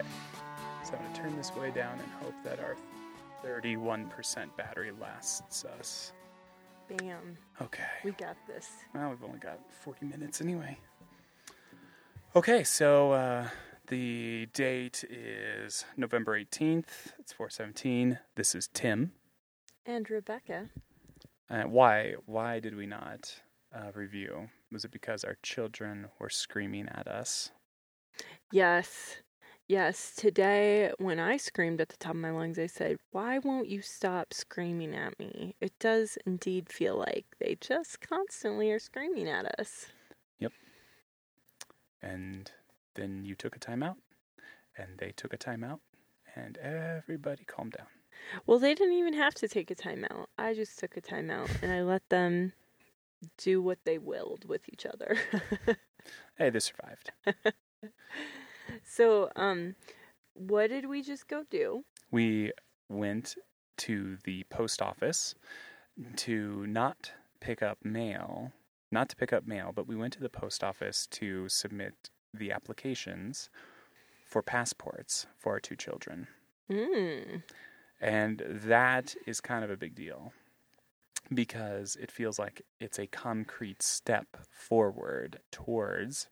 Okay. So I'm going to turn this way down and hope that our 31% battery lasts us. Bam. Okay. We got this. Well, we've only got 40 minutes anyway. Okay, so uh, the date is November 18th. It's 417. This is Tim. And Rebecca. Uh, why why did we not uh, review? Was it because our children were screaming at us? Yes. Yes. Today, when I screamed at the top of my lungs, I said, Why won't you stop screaming at me? It does indeed feel like they just constantly are screaming at us. Yep. And then you took a timeout, and they took a timeout, and everybody calmed down. Well, they didn't even have to take a timeout. I just took a timeout and I let them do what they willed with each other. Hey, they survived. so, um, what did we just go do? we went to the post office to not pick up mail, not to pick up mail, but we went to the post office to submit the applications for passports for our two children. Mm. And that is kind of a big deal because it feels like it's a concrete step forward towards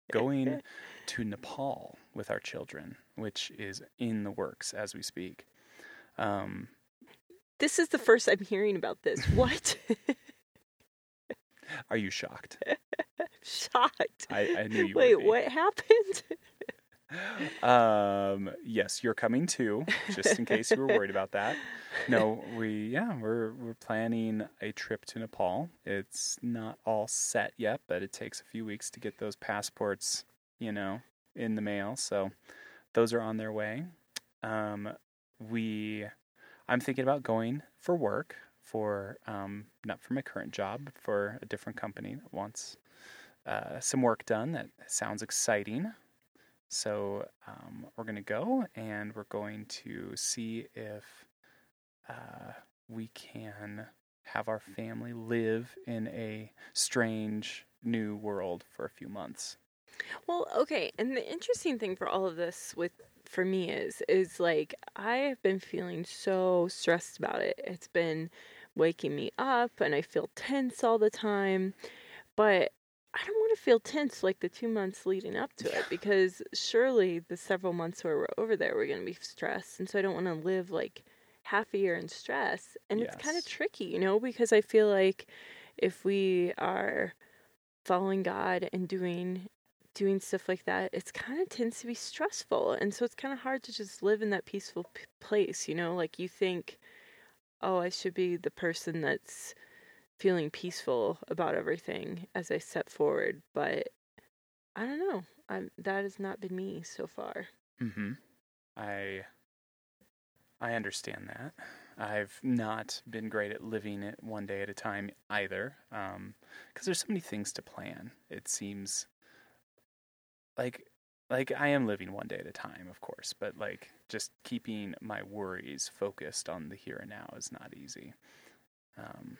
going to Nepal with our children, which is in the works as we speak. Um, This is the first I'm hearing about this. What? are you shocked? Shocked. I, I knew you Wait, what happened? Um, yes, you're coming too, just in case you were worried about that. No, we yeah, we're we're planning a trip to Nepal. It's not all set yet, but it takes a few weeks to get those passports, you know, in the mail. So those are on their way. Um, we I'm thinking about going for work for um, not for my current job, but for a different company that wants uh, some work done. That sounds exciting. So um, we're going to go and we're going to see if uh, we can have our family live in a strange new world for a few months. Well, okay, and the interesting thing for all of this with for me is is like I have been feeling so stressed about it. It's been waking me up and I feel tense all the time. But I don't to feel tense like the 2 months leading up to it because surely the several months where we're over there we're going to be stressed and so I don't want to live like half a year in stress. And it's kind of tricky, you know, because I feel like if we are following God and doing doing stuff like that, it's kind of tends to be stressful. And so it's kind of hard to just live in that peaceful p- place, you know? Like you think, oh, I should be the person that's feeling peaceful about everything as I step forward. But I don't know. I'm, that has not been me so far. Mm-hmm. I I understand that. I've not been great at living it one day at a time either, because there's so many things to plan. It seems like like I am living one day at a time, of course, but like just keeping my worries focused on the here and now is not easy. Um,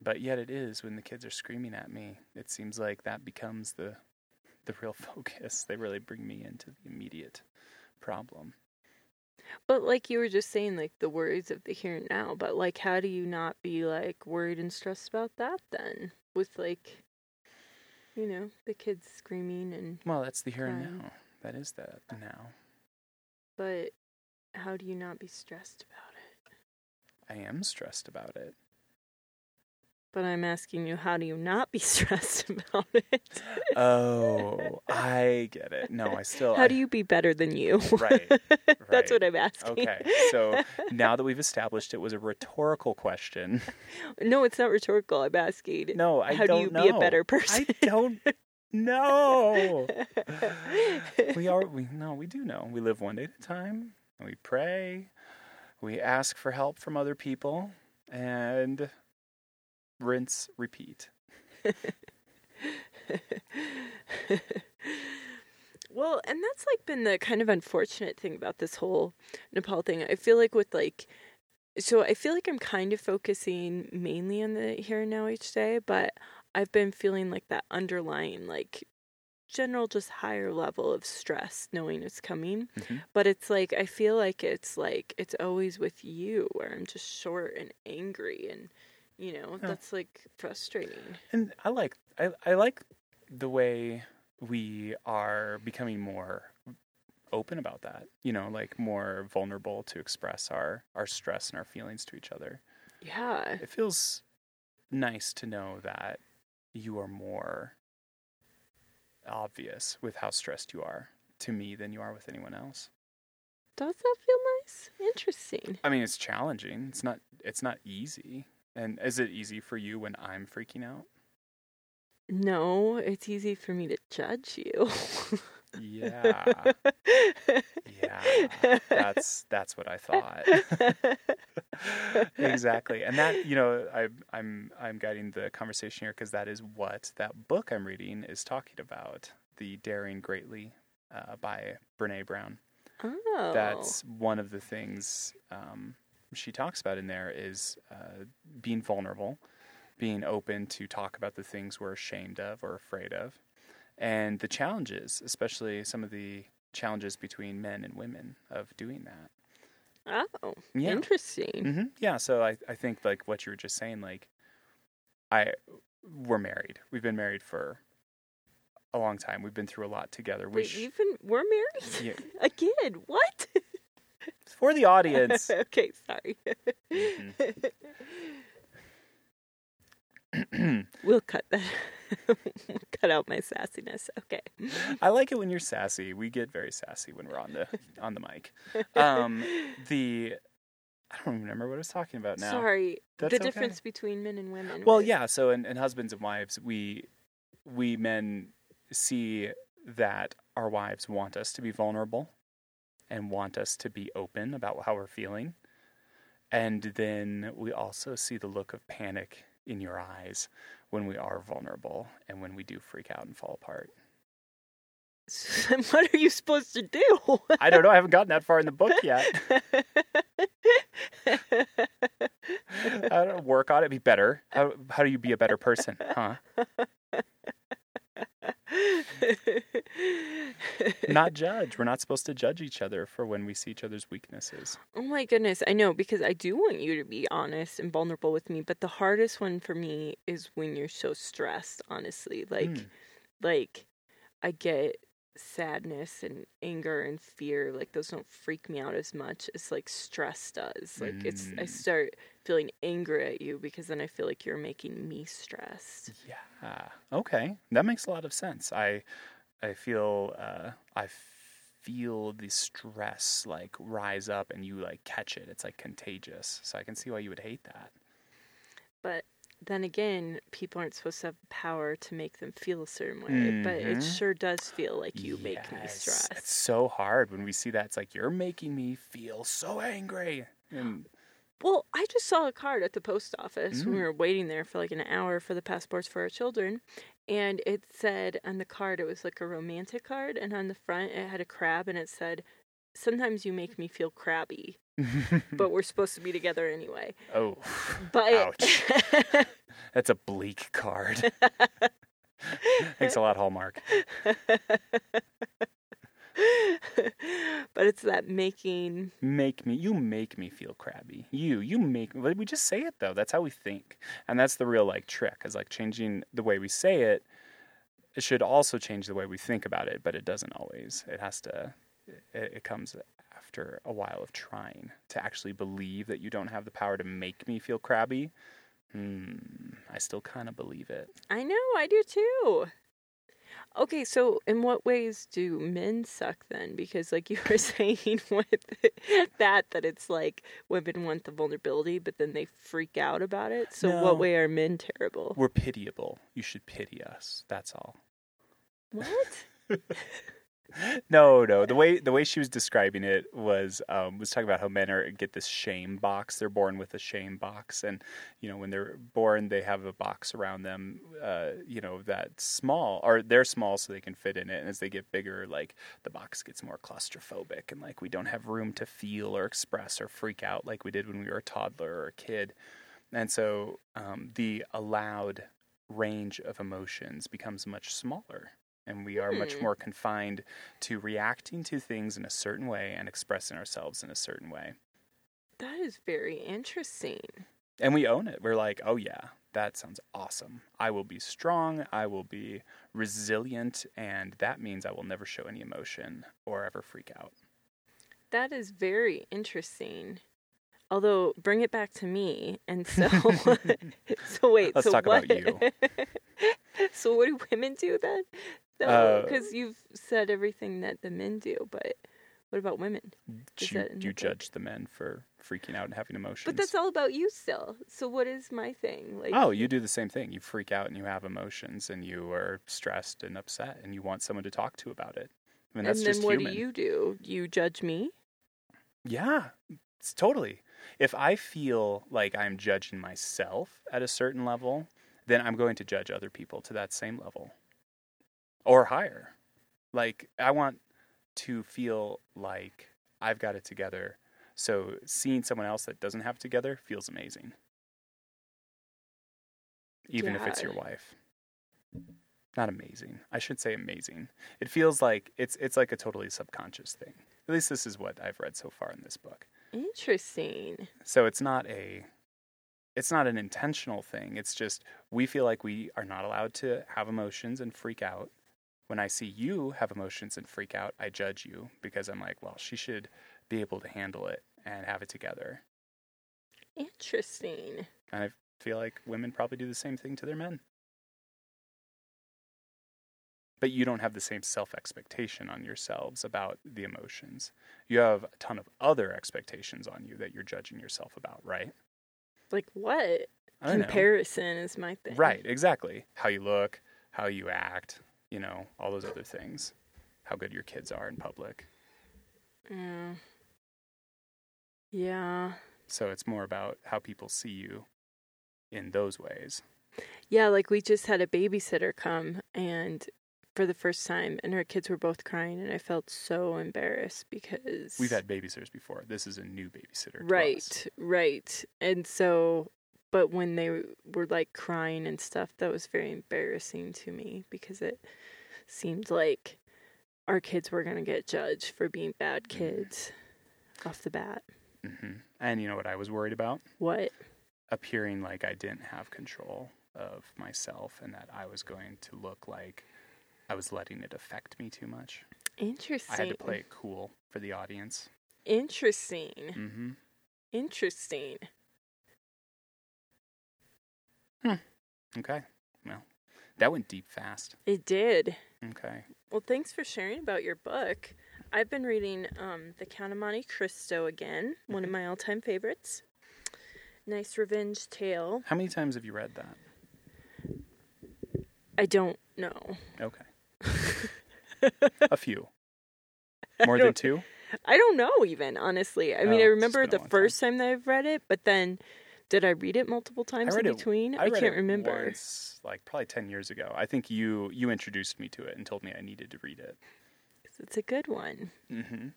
but yet it is when the kids are screaming at me. It seems like that becomes the the real focus. They really bring me into the immediate problem. But like you were just saying, like the worries of the here and now. But like, how do you not be like worried and stressed about that then? With like, you know, the kids screaming and. Well, that's the here and now. That is that now. But how do you not be stressed about it? I am stressed about it. But I'm asking you, how do you not be stressed about it? Oh, I get it. No, I still. how I- do you be better than you? Right, That's what I'm asking. Okay, so now that we've established it was a rhetorical question. no, it's not rhetorical. I'm asking. No, I how don't do you know. be a better person? I don't know. we are. We no. We do know. We live one day at a time. We pray. We ask for help from other people, and rinse, repeat. well, and that's like been the kind of unfortunate thing about this whole Nepal thing. I feel like with like so I feel like I'm kind of focusing mainly on the here and now each day, but I've been feeling like that underlying like general just higher level of stress knowing it's coming. Mhm. But it's like I feel like it's like it's always with you where I'm just short and angry and you know, Yeah. that's like frustrating. And I like I, I like the way we are becoming more open about that. You know, like more vulnerable to express our our stress and our feelings to each other. Yeah. It feels nice to know that you are more obvious with how stressed you are to me than you are with anyone else. Does that feel nice? Interesting. I mean, it's challenging. It's not it's not easy. And is it easy for you when I'm freaking out? No, it's easy for me to judge you. Yeah. Yeah. That's that's what I thought. exactly. And that, you know, I I'm I'm guiding the conversation here because that is what that book I'm reading is talking about, The Daring Greatly uh, by Brene Brown. oh. That's one of the things um, she talks about in there is uh, being vulnerable, being open to talk about the things we're ashamed of or afraid of, and the challenges, especially some of the challenges between men and women of doing that. Oh, Yeah. interesting. hmm Yeah. So I, I think like what you were just saying, like I, we're married. We've been married for a long time. We've been through a lot together. We Wait, sh- been we're married Yeah. again? What? for the audience. okay, sorry. Mhm. we'll cut that. we'll cut out my sassiness. Okay. I like it when you're sassy. We get very sassy when we're on the on the mic. Um, the I don't remember what I was talking about now. Sorry. That's the okay. difference between men and women. Well, right? yeah. So, in, in husbands and wives, we we men see that our wives want us to be vulnerable and want us to be open about how we're feeling, and then we also see the look of panic in your eyes when we are vulnerable and when we do freak out and fall apart. what are you supposed to do? I don't know. I haven't gotten that far in the book yet. I don't know, work on it. Be better. How how do you be a better person? Huh? Not judge. We're not supposed to judge each other for when we see each other's weaknesses. Oh my goodness, I know because I do want you to be honest and vulnerable with me, but the hardest one for me is when you're so stressed, honestly. Like Mm. like I get sadness and anger and fear, like those don't freak me out as much as like stress does. Like it's I Mm. start feeling angry at you because then I feel like you're making me stressed. Yeah. Okay. That makes a lot of sense. I I feel uh, I feel the stress like rise up and you like catch it. It's like contagious. So I can see why you would hate that. But then again, people aren't supposed to have the power to make them feel a certain way, but it Mhm. sure does feel like you make me Yes. stressed. It's so hard when we see that. It's like you're making me feel so angry. And Well, I just saw a card at the post office when we Mm. were waiting there for like an hour for the passports for our children. And it said on the card, it was like a romantic card. And on the front, it had a crab and it said, Sometimes you make me feel crabby, but we're supposed to be together anyway. oh, But that's a bleak card. Thanks a lot, Hallmark. but it's that making Make me, you make me feel crabby. You, you make. We just say it though. That's how we think, and that's the real like trick. Is like changing the way we say it. It should also change the way we think about it, but it doesn't always. It has to. It, it comes after a while of trying to actually believe that you don't have the power to make me feel crabby. Hmm. I still kind of believe it. I know, I do too. Okay, so in what ways do men suck then? Because like you were saying with that that it's like women want the vulnerability but then they freak out about it. So No. what way are men terrible? We're pitiable. You should pity us. That's all. What? no, no. The way the way she was describing it was um, was talking about how men are get this shame box. They're born with a shame box, and you know when they're born, they have a box around them. Uh, you know that's small, or they're small so they can fit in it. And as they get bigger, like the box gets more claustrophobic, and like we don't have room to feel or express or freak out like we did when we were a toddler or a kid. And so um, the allowed range of emotions becomes much smaller And we are much Hmm. more confined to reacting to things in a certain way and expressing ourselves in a certain way. That is very interesting. And we own it. We're like, oh, yeah, that sounds awesome. I will be strong. I will be resilient. And that means I will never show any emotion or ever freak out. That is very interesting. Although, bring it back to me, and so so wait. Let's so talk what, about you. so what do women do then? No, Uh, because you've said everything that the men do, but what about women? Is Do you, that in do you the judge the men for freaking out and having emotions? But that's all about you still. So what is my thing? Like Oh, you do the same thing. You freak out and you have emotions and you are stressed and upset and you want someone to talk to about it. I mean, that's and then just what human. do you do? You judge me? Yeah, it's totally. If I feel like I'm judging myself at a certain level, then I'm going to judge other people to that same level or higher. Like, I want to feel like I've got it together. So seeing someone else that doesn't have it together feels amazing. Even if it's your wife. Not amazing. I should say amazing. It feels like it's it's like a totally subconscious thing. At least this is what I've read so far in this book. Interesting. So it's not a it's not an intentional thing. It's just we feel like we are not allowed to have emotions and freak out. When I see you have emotions and freak out, I judge you because I'm like, well, she should be able to handle it and have it together. Interesting. And I feel like women probably do the same thing to their men. But you don't have the same self expectation on yourselves about the emotions. You have a ton of other expectations on you that you're judging yourself about, right? Like what? Don't know. Comparison is my thing. Right, exactly. How you look, how you act, you know, all those other things. How good your kids are in public. Yeah. Yeah. So it's more about how people see you in those ways. Yeah, like we just had a babysitter come and for the first time and her kids were both crying and I felt so embarrassed because We've had babysitters before. This is a new babysitter. Right, right. And so but when they were like crying and stuff, that was very embarrassing to me because it seemed like our kids were going to get judged for being bad Mm-hmm. kids off the bat. hmm And you know what I was worried about? What? Appearing like I didn't have control of myself and that I was going to look like I was letting it affect me too much. Interesting. I had to play it cool for the audience. Interesting. hmm Interesting. Okay. Well, that went deep fast. It did. Okay. Well, thanks for sharing about your book. I've been reading um, The Count of Monte Cristo again, one of my all time favorites. Nice revenge tale. How many times have you read that? I don't know. Okay. a few. More than two? I don't know, even, honestly. I mean, Oh, I remember the long time. first time that I've read it, but then did I read it multiple times in it- between? I, read can't it remember. Once, like probably ten years ago. I think you you introduced me to it and told me I needed to read it. It's a good one. Mm-hmm.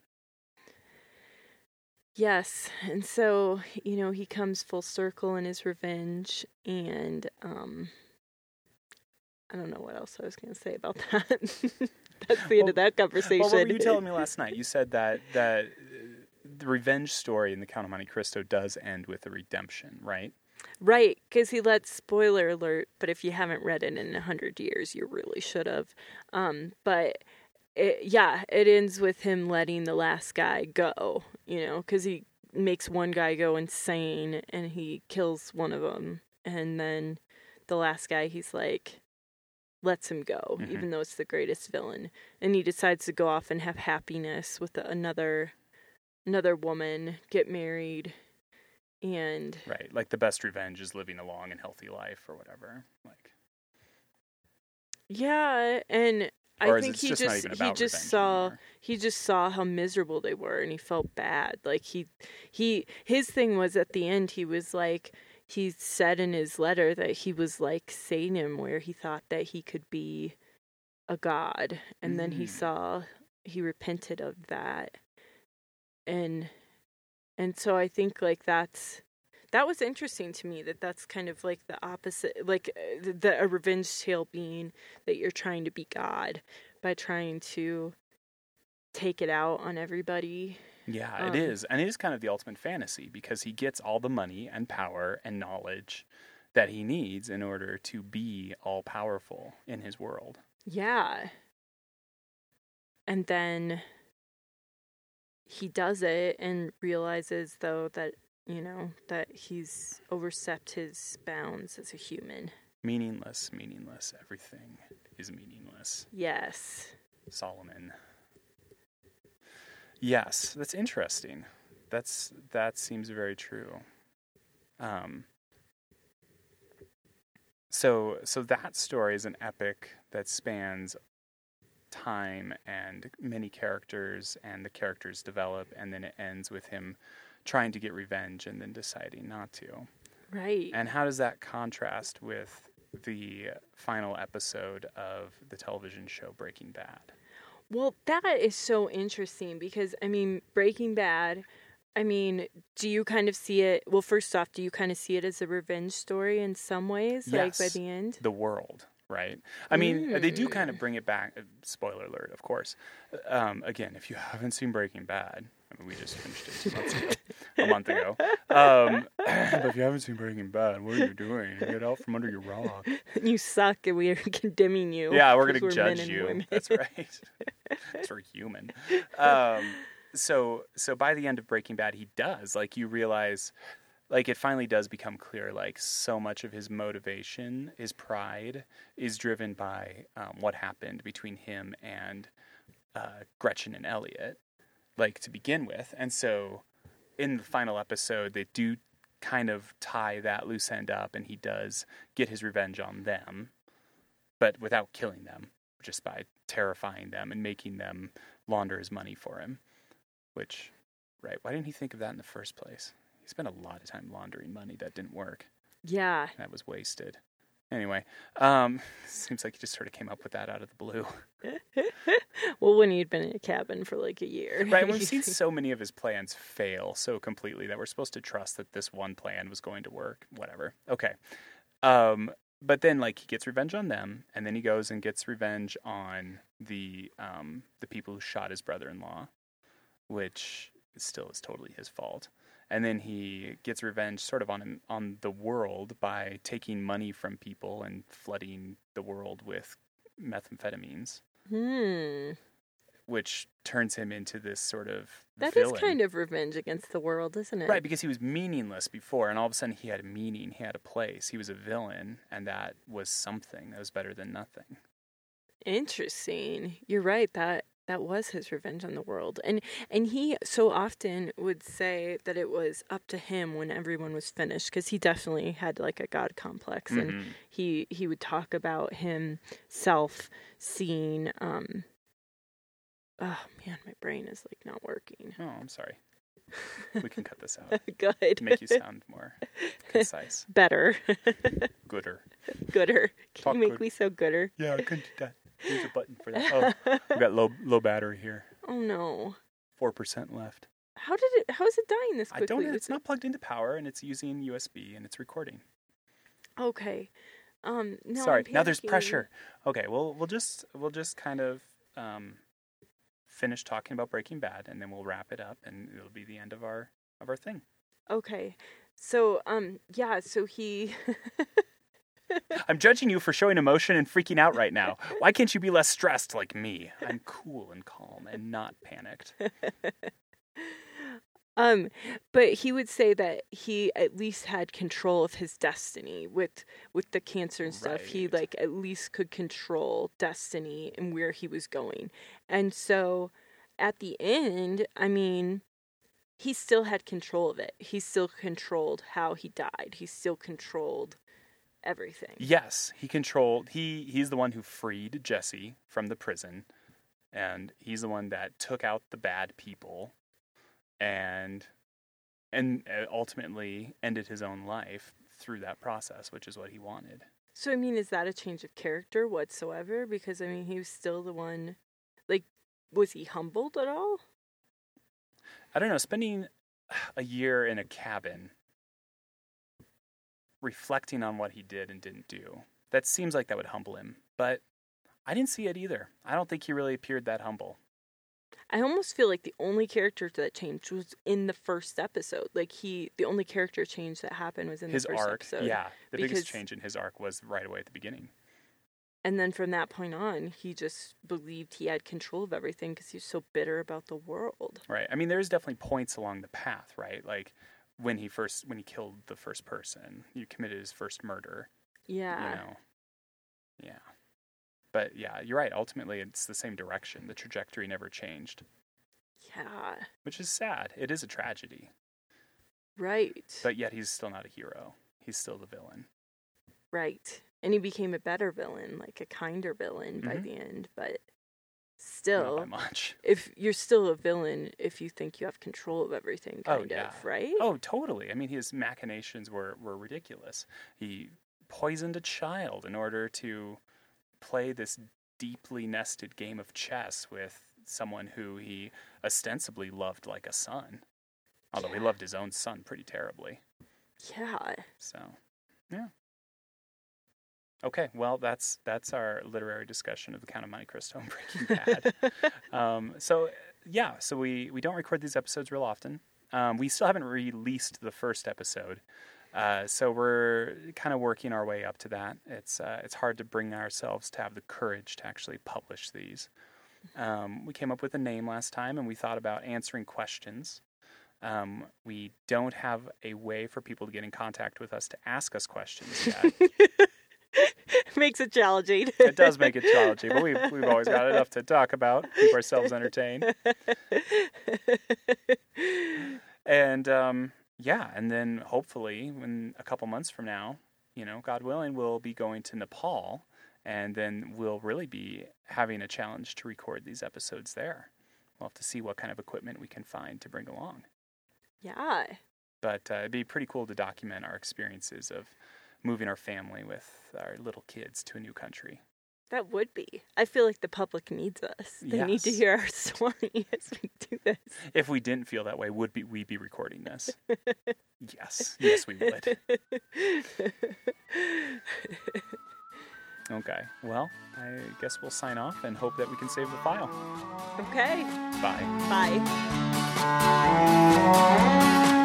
Yes, and so you know he comes full circle in his revenge, and um, I don't know what else I was going to say about that. That's the end of that conversation. Well, what were you telling me last night? You said that that the revenge story in the Count of Monte Cristo does end with a redemption, right? Right, because he lets spoiler alert. But if you haven't read it in a hundred years, you really should have. Um, but it, yeah, it ends with him letting the last guy go. You know, because he makes one guy go insane and he kills one of them, and then the last guy, he's like lets him go, Mhm. even though it's the greatest villain, and he decides to go off and have happiness with another another woman, get married, and Right. Like the best revenge is living a long and healthy life or whatever. Like Yeah, and or I think he just, just he just saw anymore? he just saw how miserable they were and he felt bad. Like he he his thing was at the end he was like he said in his letter that he was like Satan where he thought that he could be a god and then he Mm. saw he repented of that. And and so I think like that's that was interesting to me that that's kind of like the opposite like uh, the, the a revenge tale being that you're trying to be god by trying to take it out on everybody Yeah, Um, it is. And it is kind of the ultimate fantasy because he gets all the money and power and knowledge that he needs in order to be all powerful in his world. yeah and then he does it and realizes though that you know that he's overstepped his bounds as a human Meaningless, meaningless. Everything is meaningless. yes Solomon. Yes, that's interesting. That's that seems very true. Um, so so that story is an epic that spans time and many characters and the characters develop and then it ends with him trying to get revenge and then deciding not to. right And how does that contrast with the final episode of the television show Breaking Bad? Well, that is so interesting because I mean, Breaking Bad. I mean, do you kind of see it? Well, first off, do you kind of see it as a revenge story in some ways, like by the end? the world, right? I mean, they do kind of bring it back. uh, Spoiler alert, of course. Um, again, if you haven't seen Breaking Bad, I mean, we just finished it two months ago, a month ago. Um, but if you haven't seen Breaking Bad, what are you doing? Get out from under your rock. you suck, and we are condemning you. Yeah, we're gonna judge you. women. That's right. That's we're human. Um, so so by the end of Breaking Bad, he does like you realize, like it finally does become clear. Like so much of his motivation, his pride, is driven by um, what happened between him and uh, Gretchen and Elliott, like to begin with. And so in the final episode, they do kind of tie that loose end up, and he does get his revenge on them, but without killing them just by terrifying them and making them launder his money for him. Which, right, why didn't he think of that in the first place? Spent a lot of time laundering money that didn't work. yeah, That was wasted. Anyway, um, seems like he just sort of came up with that out of the blue. well, when he'd been in a cabin for like a year, Right, we've seen so many of his plans fail so completely that we're supposed to trust that this one plan was going to work. Whatever. Okay. Um, but then like he gets revenge on them, and then he goes and gets revenge on the um, the people who shot his brother-in-law, which still is totally his fault. And then he gets revenge sort of on him, on the world by taking money from people and flooding the world with methamphetamines, Hmm. which turns him into this sort of That is villain. kind of revenge against the world, isn't it? Right, because he was meaningless before, and all of a sudden he had a meaning, he had a place, he was a villain, and that was something that was better than nothing. Interesting. You're right. That that was his revenge on the world. And and he so often would say that it was up to him when everyone was finished because he definitely had like a god complex and Mhm. he he would talk about himself seeing um oh man my brain is like not working Oh, I'm sorry. We can cut this out. good to make you sound more concise, better gooder. gooder can Talk you make good. me so gooder Yeah, I couldn't do that. There's a button for that. Oh, we got low low battery here. oh no Four percent left. how did it how is it dying this I quickly don't. with It's not plugged into power, and it's using USB, and it's recording. Okay. Um. No, Sorry. Now there's pressure. Okay. Well, we'll just we'll just kind of um, finish talking about Breaking Bad, and then we'll wrap it up, and it'll be the end of our of our thing. Okay. So, um, yeah. So he. I'm judging you for showing emotion and freaking out right now. Why can't you be less stressed like me? I'm cool and calm and not panicked. um, but he would say that he at least had control of his destiny with with the cancer and stuff. He like at least could control destiny and where he was going. And so, at the end, I mean, he still had control of it. He still controlled how he died. He still controlled everything. Yes, he controlled. He he's the one who freed Jesse from the prison, and he's the one that took out the bad people, and and uh, ultimately ended his own life through that process, which is what he wanted. So I mean, is that a change of character whatsoever? Because I mean, he was still the one. Like, was he humbled at all? I don't know. Spending a year in a cabin reflecting on what he did and didn't do. That seems like that would humble him, but I didn't see it either. I don't think he really appeared that humble. I almost feel like the only character that changed was in the first episode. Like he, the only character change that happened was in his the first arc, episode. yeah, the because- biggest change in his arc was right away at the beginning. And then from that point on, he just believed he had control of everything because he was so bitter about the world. Right. I mean, there's definitely points along the path, right? Like when he first when he killed the first person, he committed his first murder. Yeah. You know. Yeah. But yeah, you're right. Ultimately, it's the same direction. The trajectory never changed, Yeah. which is sad. It is a tragedy. Right. But yet, he's still not a hero. He's still the villain. right. And he became a better villain, like a kinder villain by Mhm. the end. But Not still, by much. if you're still a villain, if you think you have control of everything, Oh, kind yeah. of, right? Oh, totally. I mean, his machinations were, were ridiculous. He poisoned a child in order to play this deeply nested game of chess with someone who he ostensibly loved like a son. Although he loved his own son pretty terribly. Yeah. So, yeah. Okay, well, that's that's our literary discussion of the Count of Monte Cristo and Breaking Bad. um, so yeah, so we we don't record these episodes real often. Um, we still haven't released the first episode, uh, so we're kind of working our way up to that. It's uh, it's hard to bring ourselves to have the courage to actually publish these. Um, we came up with a name last time, and we thought about answering questions. Um, we don't have a way for people to get in contact with us to ask us questions yet. Makes it challenging. it does make it challenging, but we've, we've always got enough to talk about, keep ourselves entertained. And um, yeah, and then hopefully, when a couple months from now, you know, God willing, we'll be going to Nepal, and then we'll really be having a challenge to record these episodes there. We'll have to see what kind of equipment we can find to bring along. yeah. But uh, it'd be pretty cool to document our experiences of moving our family with our little kids to a new country. That would be. I feel like the public needs us. They need to hear our story as we do this. If we didn't feel that way, would be we be recording this? yes, yes, we would. Okay, well, I guess we'll sign off and hope that we can save the file. okay. Bye. Bye.